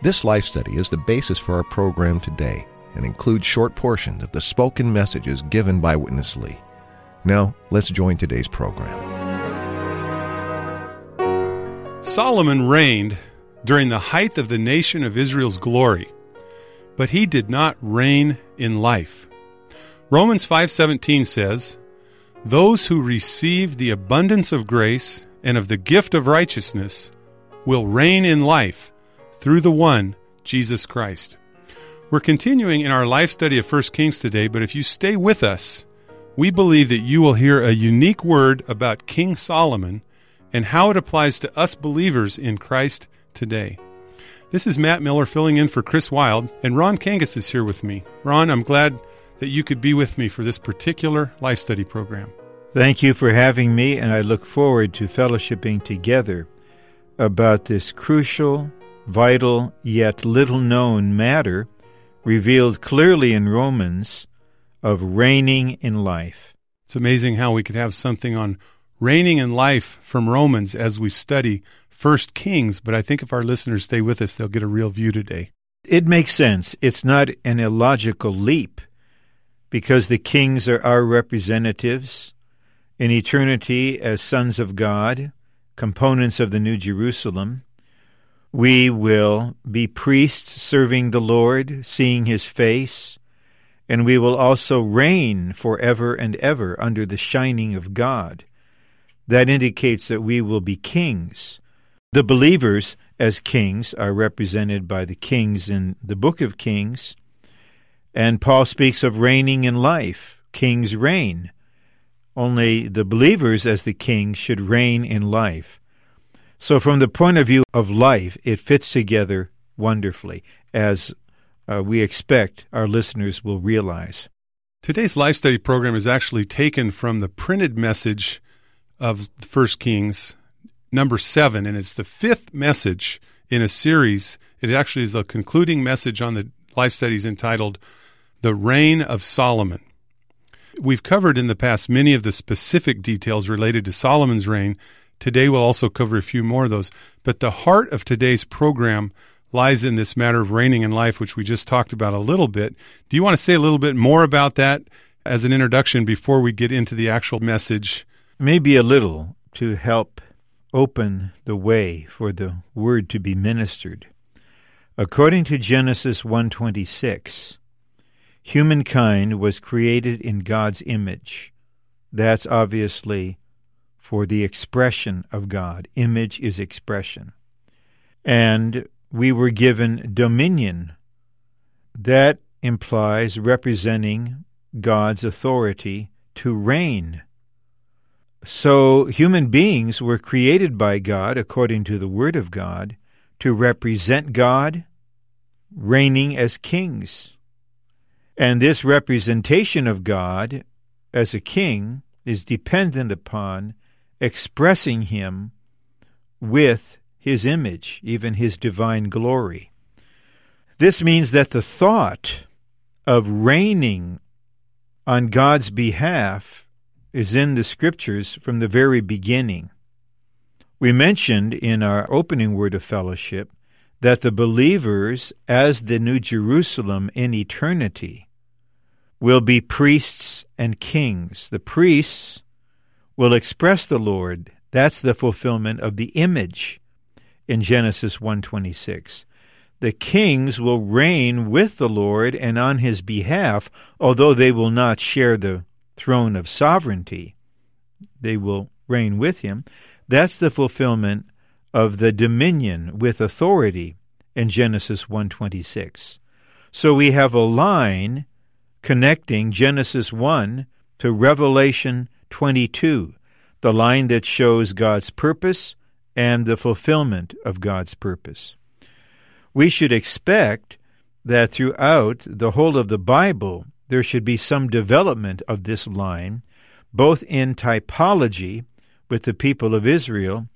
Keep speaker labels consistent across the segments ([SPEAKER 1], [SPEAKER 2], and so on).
[SPEAKER 1] This life study is the basis for our program today and includes short portions of the spoken messages given by Witness Lee. Now, let's join today's program.
[SPEAKER 2] Solomon reigned during the height of the nation of Israel's glory, but he did not reign in life. Romans 5:17 says, "Those who receive the abundance of grace and of the gift of righteousness will reign in life through the one, Jesus Christ." We're continuing in our life study of 1 Kings today, but if you stay with us, we believe that you will hear a unique word about King Solomon and how it applies to us believers in Christ today. This is Matt Miller filling in for Chris Wild, and Ron Kangas is here with me. Ron, I'm glad that you could be with me for this particular life study program.
[SPEAKER 3] Thank you for having me, and I look forward to fellowshipping together about this crucial, vital, yet little known matter revealed clearly in Romans of reigning in life.
[SPEAKER 2] It's amazing how we could have something on reigning in life from Romans as we study First Kings, but I think if our listeners stay with us, they'll get a real view today.
[SPEAKER 3] It makes sense. It's not an illogical leap because the kings are our representatives in eternity as sons of God, components of the New Jerusalem. We will be priests serving the Lord, seeing his face, and we will also reign forever and ever under the shining of God. That indicates that we will be kings. The believers, as kings, are represented by the kings in the book of Kings. And Paul speaks of reigning in life. Kings reign. Only the believers, as the kings, should reign in life. So, from the point of view of life, it fits together wonderfully, as uh, we expect our listeners will realize.
[SPEAKER 2] Today's life study program is actually taken from the printed message of First Kings, number seven, and it's the fifth message in a series. It actually is the concluding message on the life studies entitled The Reign of Solomon. We've covered in the past many of the specific details related to Solomon's reign. Today we'll also cover a few more of those. But the heart of today's program lies in this matter of reigning in life, which we just talked about a little bit. Do you want to say a little bit more about that as an introduction before we get into the actual message?
[SPEAKER 3] Maybe a little to help open the way for the word to be ministered. According to Genesis 1:26, humankind was created in God's image. That's obviously for the expression of God. Image is expression. And we were given dominion. That implies representing God's authority to reign. So, human beings were created by God, according to the Word of God, to represent God, reigning as kings. And this representation of God as a king is dependent upon expressing Him with His image, even His divine glory. This means that the thought of reigning on God's behalf is in the Scriptures from the very beginning. We mentioned in our opening word of fellowship that the believers, as the New Jerusalem in eternity, will be priests and kings. The priests will express the Lord. That's the fulfillment of the image in Genesis 126. The kings will reign with the Lord and on his behalf, although they will not share the throne of sovereignty. They will reign with him. That's the fulfillment of the dominion with authority in Genesis 1:26. So we have a line connecting Genesis 1 to Revelation 22, the line that shows God's purpose and the fulfillment of God's purpose. we should expect that throughout the whole of the Bible there should be some development of this line, both in typology with the people of Israel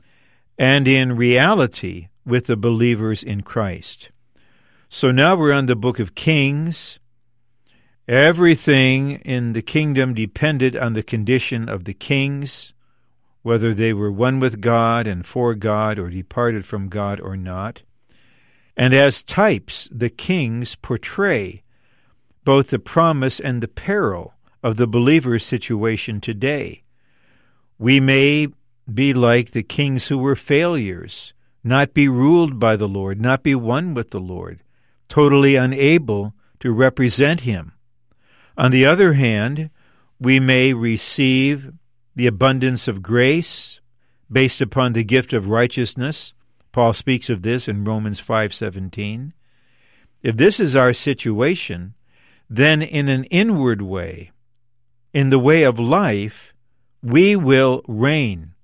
[SPEAKER 3] and in reality with the believers in Christ. So now we're on the book of Kings. Everything in the kingdom depended on the condition of the kings, whether they were one with God and for God or departed from God or not. And as types, the kings portray both the promise and the peril of the believer's situation today. We may be like the kings who were failures, not be ruled by the Lord, not be one with the Lord, totally unable to represent Him. On the other hand, we may receive the abundance of grace based upon the gift of righteousness. Paul speaks of this in Romans 5:17. If this is our situation, then in an inward way, in the way of life, we will reign,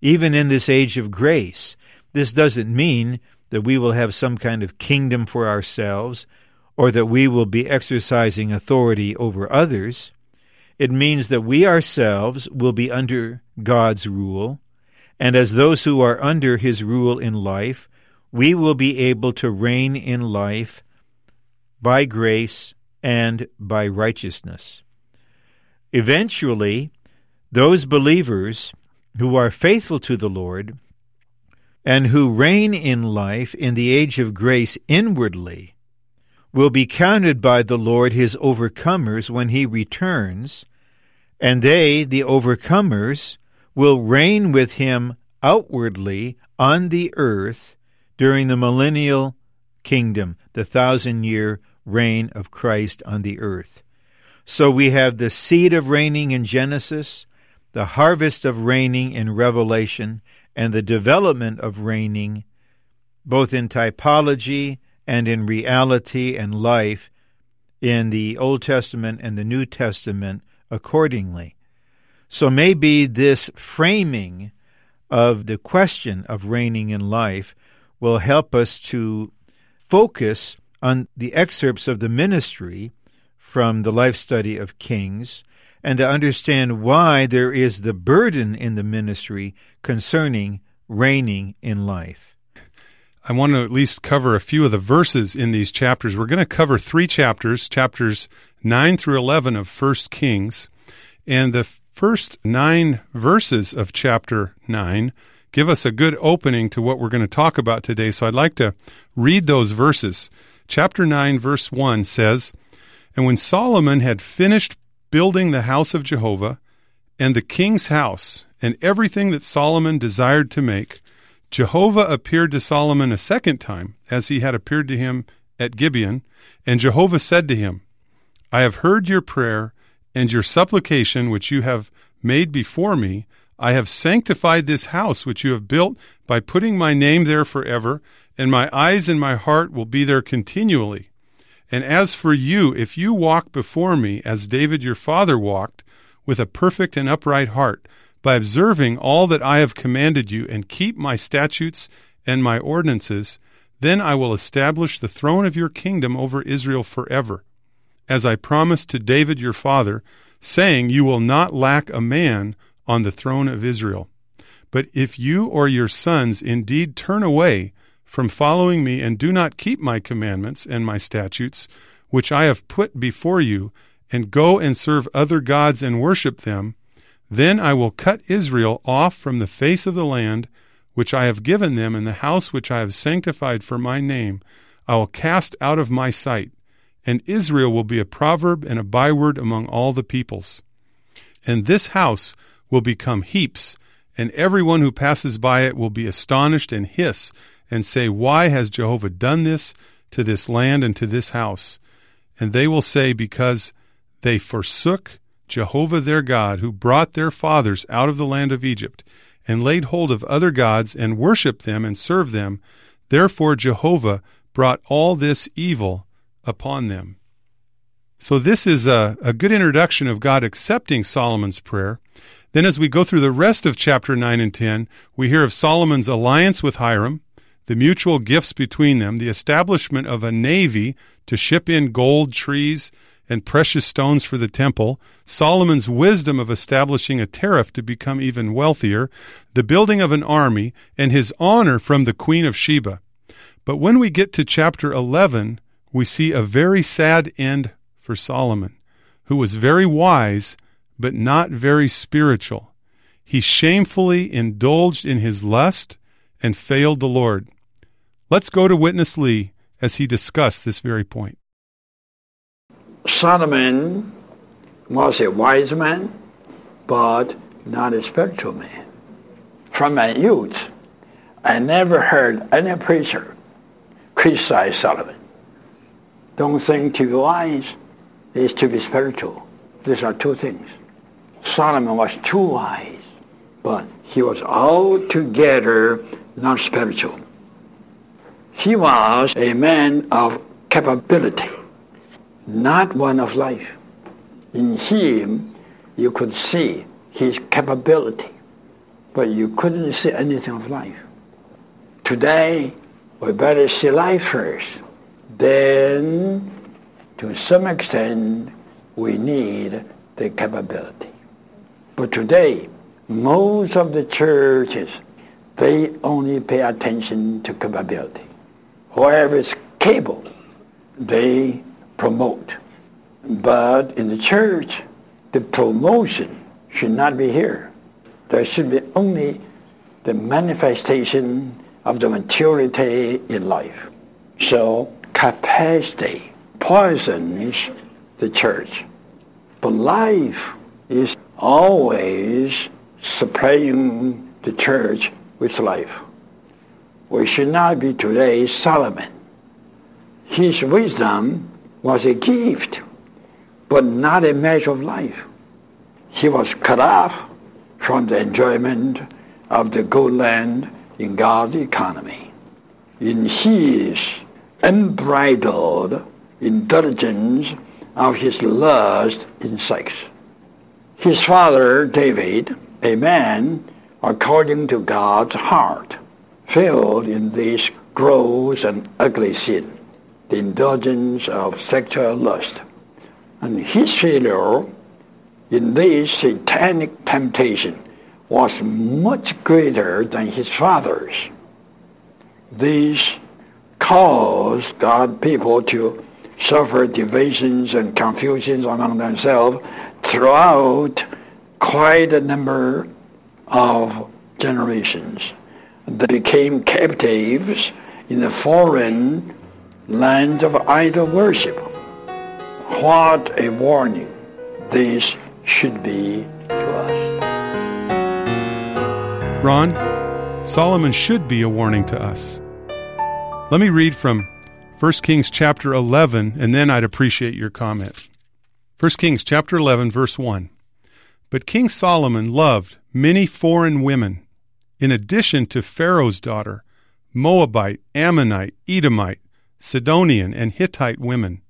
[SPEAKER 3] even in this age of grace. This doesn't mean that we will have some kind of kingdom for ourselves or that we will be exercising authority over others. It means that we ourselves will be under God's rule, and as those who are under His rule in life, we will be able to reign in life by grace and by righteousness. Eventually, those believers who are faithful to the Lord and who reign in life in the age of grace inwardly will be counted by the Lord his overcomers when he returns, and they, the overcomers, will reign with him outwardly on the earth during the millennial kingdom, the thousand year reign of Christ on the earth. So we have the seed of reigning in Genesis, the harvest of reigning in Revelation, and the development of reigning, both in typology and in reality and life, in the Old Testament and the New Testament accordingly. So maybe this framing of the question of reigning in life will help us to focus on the excerpts of the ministry from the life study of Kings and to understand why there is the burden in the ministry concerning reigning in life.
[SPEAKER 2] I want to at least cover a few of the verses in these chapters. We're going to cover three chapters, chapters 9 through 11 of 1 Kings. And the first nine verses of chapter 9 give us a good opening to what we're going to talk about today. So I'd like to read those verses. Chapter 9, verse 1 says, And when Solomon had finished building the house of Jehovah and the king's house and everything that Solomon desired to make, Jehovah appeared to Solomon a second time, as he had appeared to him at Gibeon. And Jehovah said to him, I have heard your prayer and your supplication which you have made before me. I have sanctified this house which you have built by putting my name there forever, and my eyes and my heart will be there continually. And as for you, if you walk before me as David your father walked, with a perfect and upright heart, by observing all that I have commanded you, and keep my statutes and my ordinances, then I will establish the throne of your kingdom over Israel forever, as I promised to David your father, saying, You will not lack a man on the throne of Israel. But if you or your sons indeed turn away from following me and do not keep my commandments and my statutes, which I have put before you, and go and serve other gods and worship them, then I will cut Israel off from the face of the land which I have given them, and the house which I have sanctified for my name, I will cast out of my sight, and Israel will be a proverb and a byword among all the peoples. And this house will become heaps, and everyone who passes by it will be astonished and hiss and say, Why has Jehovah done this to this land and to this house? And they will say, Because they forsook Jehovah their God, who brought their fathers out of the land of Egypt, and laid hold of other gods, and worshipped them, and served them. Therefore Jehovah brought all this evil upon them. So, this is a, a good introduction of God accepting Solomon's prayer. Then, as we go through the rest of chapter 9 and 10, we hear of Solomon's alliance with Hiram, the mutual gifts between them, the establishment of a navy to ship in gold, trees, and precious stones for the temple, Solomon's wisdom of establishing a tariff to become even wealthier, the building of an army, and his honor from the Queen of Sheba. But when we get to chapter 11, we see a very sad end for Solomon, who was very wise, but not very spiritual. He shamefully indulged in his lust and failed the Lord. Let's go to Witness Lee as he discussed this very point.
[SPEAKER 4] Solomon was a wise man, but not a spiritual man. From my youth, I never heard any preacher criticize Solomon. Don't think to be wise is to be spiritual. These are two things. Solomon was too wise, but he was altogether not spiritual. He was a man of capability not one of life. In him, you could see his capability, but you couldn't see anything of life. Today, we better see life first. Then, to some extent, we need the capability. But today, most of the churches, they only pay attention to capability. Whoever is capable, they promote. But in the church, the promotion should not be here. There should be only the manifestation of the maturity in life. So capacity poisons the church. But life is always supplying the church with life. We should not be today Solomon. His wisdom was a gift, but not a measure of life. He was cut off from the enjoyment of the good land in God's economy. In his unbridled indulgence of his lust in sex. His father, David, a man according to God's heart, failed in this gross and ugly sin the indulgence of sexual lust. And his failure in this satanic temptation was much greater than his father's. This caused God people to suffer divisions and confusions among themselves throughout quite a number of generations. They became captives in the foreign land of idol worship. What a warning this should be to us.
[SPEAKER 2] Ron, Solomon should be a warning to us. Let me read from 1 Kings chapter 11, and then I'd appreciate your comment. 1 Kings chapter 11, verse 1. But King Solomon loved many foreign women, in addition to Pharaoh's daughter, Moabite, Ammonite, Edomite, Sidonian, and Hittite women,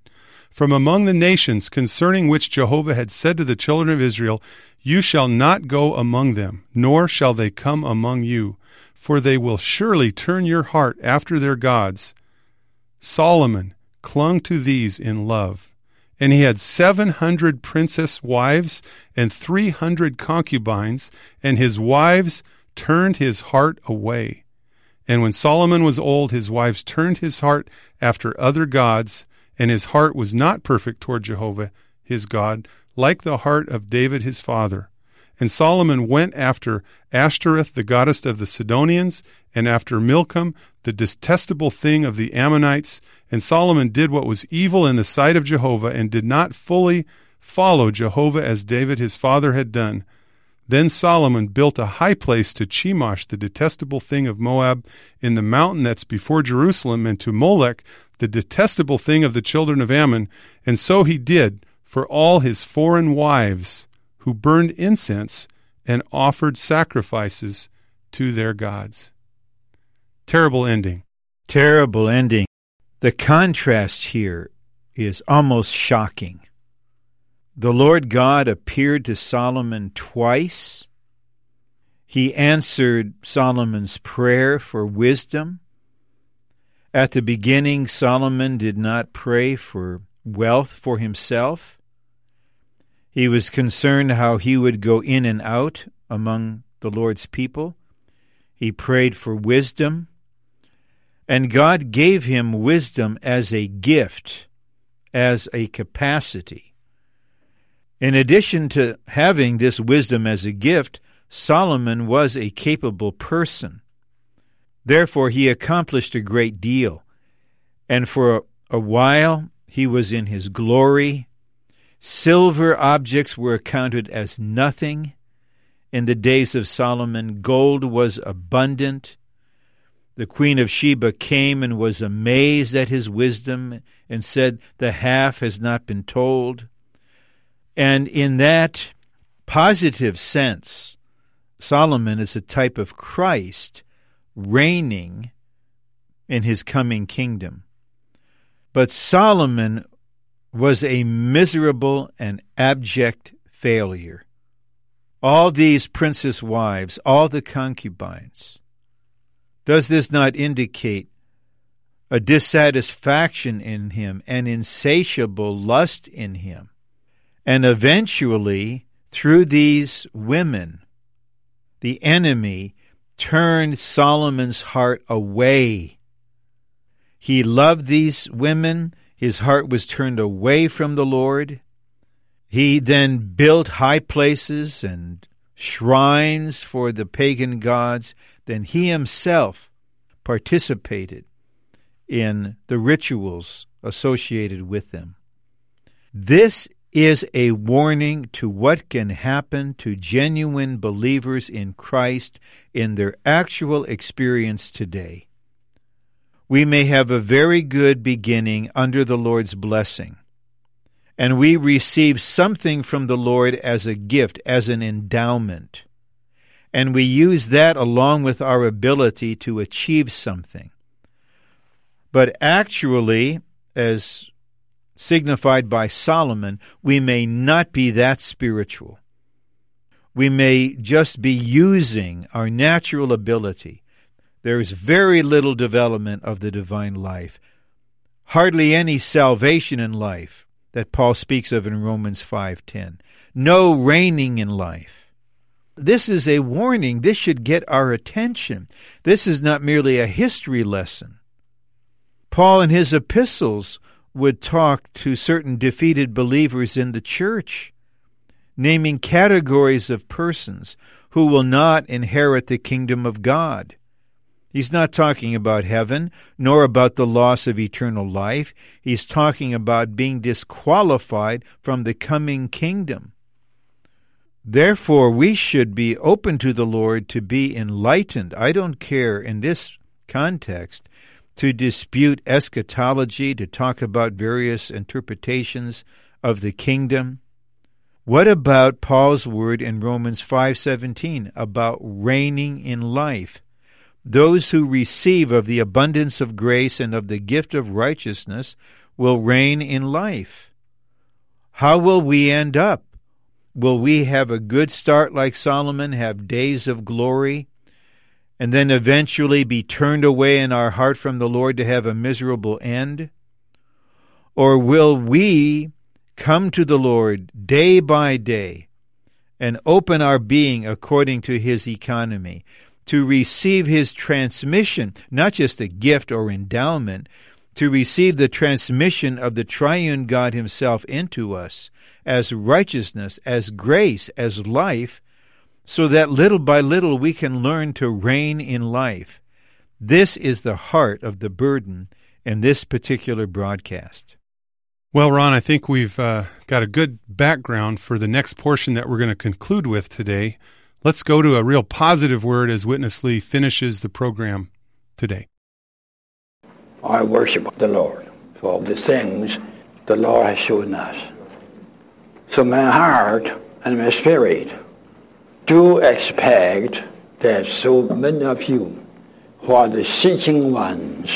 [SPEAKER 2] from among the nations concerning which Jehovah had said to the children of Israel, You shall not go among them, nor shall they come among you, for they will surely turn your heart after their gods. Solomon clung to these in love. And he had seven hundred princess wives and three hundred concubines, and his wives turned his heart away. And when Solomon was old, his wives turned his heart after other gods, and his heart was not perfect toward Jehovah his God, like the heart of David his father. And Solomon went after Ashtoreth, the goddess of the Sidonians, and after Milcom, the detestable thing of the Ammonites. And Solomon did what was evil in the sight of Jehovah, and did not fully follow Jehovah as David his father had done. Then Solomon built a high place to Chemosh, the detestable thing of Moab, in the mountain that's before Jerusalem, and to Molech, the detestable thing of the children of Ammon. And so he did for all his foreign wives, who burned incense and offered sacrifices to their gods. Terrible ending.
[SPEAKER 3] Terrible ending. The contrast here is almost shocking. The Lord God appeared to Solomon twice. He answered Solomon's prayer for wisdom. At the beginning, Solomon did not pray for wealth for himself. He was concerned how he would go in and out among the Lord's people. He prayed for wisdom. And God gave him wisdom as a gift, as a capacity. In addition to having this wisdom as a gift, Solomon was a capable person. Therefore, he accomplished a great deal. And for a while, he was in his glory. Silver objects were accounted as nothing. In the days of Solomon, gold was abundant. The queen of Sheba came and was amazed at his wisdom and said, The half has not been told. And in that positive sense, Solomon is a type of Christ reigning in his coming kingdom. But Solomon was a miserable and abject failure. All these princess wives, all the concubines, does this not indicate a dissatisfaction in him, an insatiable lust in him? And eventually, through these women, the enemy turned Solomon's heart away. He loved these women. His heart was turned away from the Lord. He then built high places and shrines for the pagan gods. Then he himself participated in the rituals associated with them. This is a warning to what can happen to genuine believers in Christ in their actual experience today. We may have a very good beginning under the Lord's blessing, and we receive something from the Lord as a gift, as an endowment, and we use that along with our ability to achieve something. But actually, as signified by Solomon, we may not be that spiritual. We may just be using our natural ability. There is very little development of the divine life, hardly any salvation in life that Paul speaks of in Romans 5:10. No reigning in life. This is a warning. This should get our attention. This is not merely a history lesson. Paul in his epistles would talk to certain defeated believers in the church, naming categories of persons who will not inherit the kingdom of God. He's not talking about heaven, nor about the loss of eternal life. He's talking about being disqualified from the coming kingdom. Therefore, we should be open to the Lord to be enlightened. I don't care in this context to dispute eschatology, to talk about various interpretations of the kingdom. What about Paul's word in Romans 5:17 about reigning in life? Those who receive of the abundance of grace and of the gift of righteousness will reign in life. How will we end up? Will we have a good start like Solomon, have days of glory, and then eventually be turned away in our heart from the Lord to have a miserable end? Or will we come to the Lord day by day and open our being according to His economy, to receive His transmission, not just a gift or endowment, to receive the transmission of the triune God Himself into us as righteousness, as grace, as life, so that little by little we can learn to reign in life. This is the heart of the burden in this particular broadcast.
[SPEAKER 2] Well, Ron, I think we've uh, got a good background for the next portion that we're going to conclude with today. Let's go to a real positive word as Witness Lee finishes the program today.
[SPEAKER 4] I worship the Lord for all the things the Lord has shown us. So my heart and my spirit do expect that so many of you who are the seeking ones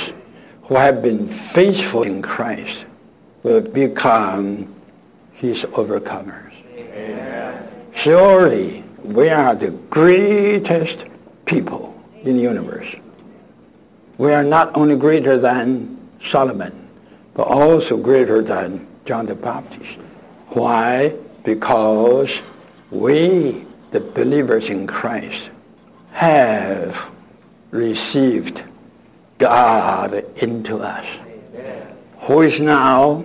[SPEAKER 4] who have been faithful in Christ will become his overcomers. Amen. Surely we are the greatest people in the universe. we are not only greater than Solomon, but also greater than John the Baptist. Why? Because we, the believers in Christ, have received God into us, who is now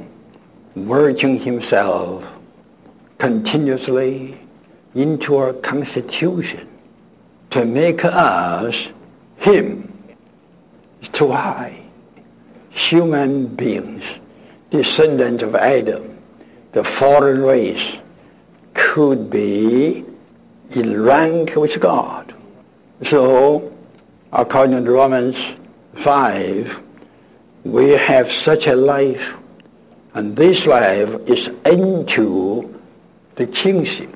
[SPEAKER 4] working himself continuously into our constitution to make us him too high. Human beings, descendants of Adam, the fallen race, could be in rank with God. So, according to Romans 5, we have such a life, and this life is into the kingship.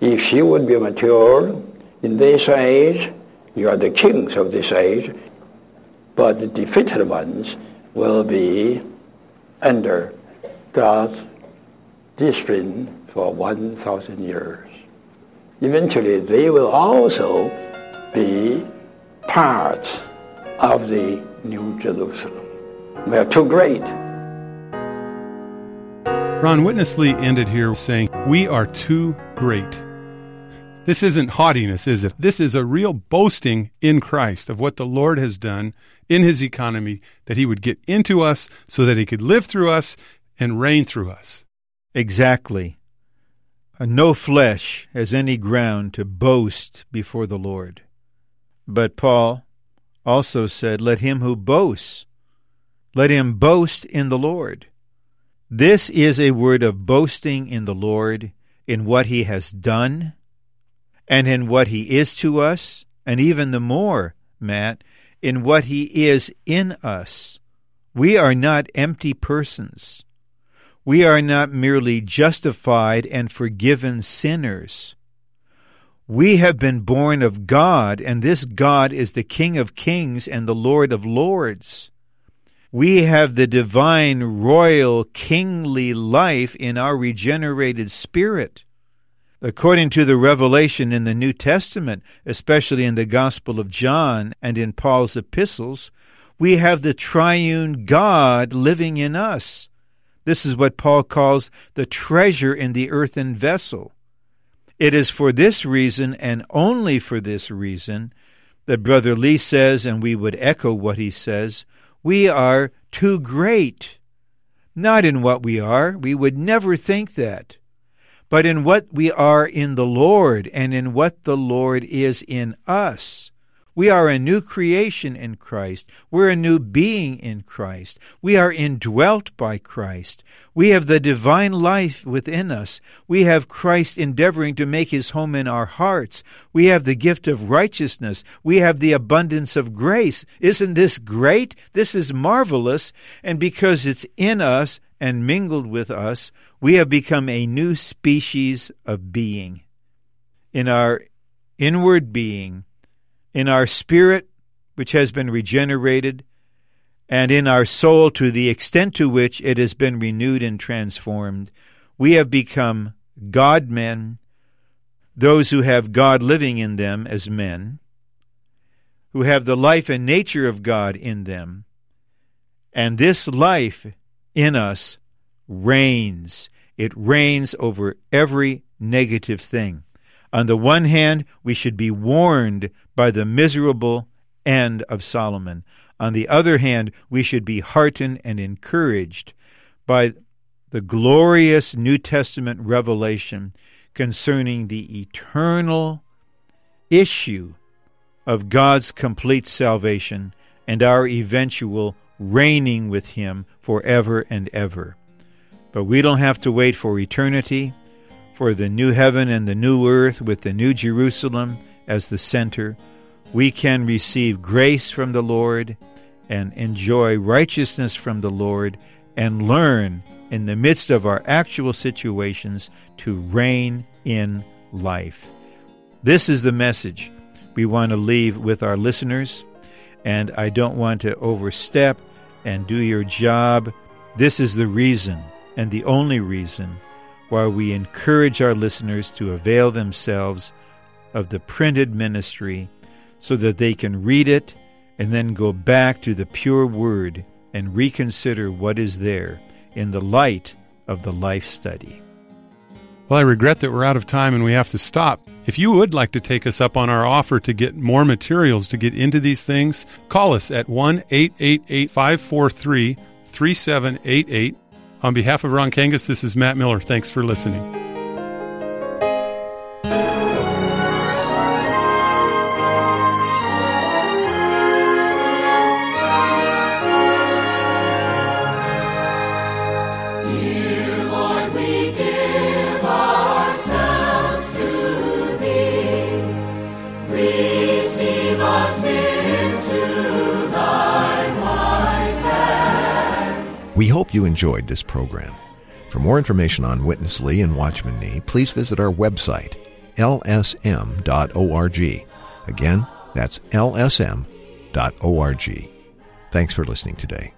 [SPEAKER 4] If you would be mature in this age, you are the kings of this age, but the defeated ones will be under God's discipline for 1,000 years. Eventually, they will also be parts of the New Jerusalem. We are too great.
[SPEAKER 2] Ron Witness Lee ended here saying, We are too great. This isn't haughtiness, is it? This is a real boasting in Christ of what the Lord has done in his economy, that he would get into us so that he could live through us and reign through us.
[SPEAKER 3] Exactly. Uh, no flesh has any ground to boast before the Lord. But Paul also said, Let him who boasts, let him boast in the Lord. This is a word of boasting in the Lord, in what he has done, and in what he is to us, and even the more, Matt, in what he is in us. We are not empty persons. We are not merely justified and forgiven sinners. We have been born of God, and this God is the King of kings and the Lord of lords. We have the divine, royal, kingly life in our regenerated spirit. According to the revelation in the New Testament, especially in the Gospel of John and in Paul's epistles, we have the triune God living in us. This is what Paul calls the treasure in the earthen vessel. It is for this reason, and only for this reason, that Brother Lee says, and we would echo what he says, we are too great. Not in what we are, we would never think that, but in what we are in the Lord and in what the Lord is in us. We are a new creation in Christ. We're a new being in Christ. We are indwelt by Christ. We have the divine life within us. We have Christ endeavoring to make his home in our hearts. We have the gift of righteousness. We have the abundance of grace. Isn't this great? This is marvelous. And because it's in us and mingled with us, we have become a new species of being. In our inward being, in our spirit, which has been regenerated, and in our soul to the extent to which it has been renewed and transformed, we have become God men, those who have God living in them as men, who have the life and nature of God in them, and this life in us reigns. It reigns over every negative thing. On the one hand, we should be warned by the miserable end of Solomon. On the other hand, we should be heartened and encouraged by the glorious New Testament revelation concerning the eternal issue of God's complete salvation and our eventual reigning with Him forever and ever. But we don't have to wait for eternity for the new heaven and the new earth with the new Jerusalem as the center, we can receive grace from the Lord and enjoy righteousness from the Lord and learn in the midst of our actual situations to reign in life. This is the message we want to leave with our listeners, and I don't want to overstep and do your job. This is the reason and the only reason while we encourage our listeners to avail themselves of the printed ministry so that they can read it and then go back to the pure Word and reconsider what is there in the light of the life study.
[SPEAKER 2] Well, I regret that we're out of time and we have to stop. If you would like to take us up on our offer to get more materials to get into these things, call us at 1 888 543 3788. On behalf of Ron Kangas, this is Matt Miller. Thanks for listening.
[SPEAKER 1] Enjoyed this program. For more information on Witness Lee and Watchman Nee, please visit our website, lsm.org. Again, that's lsm.org. Thanks for listening today.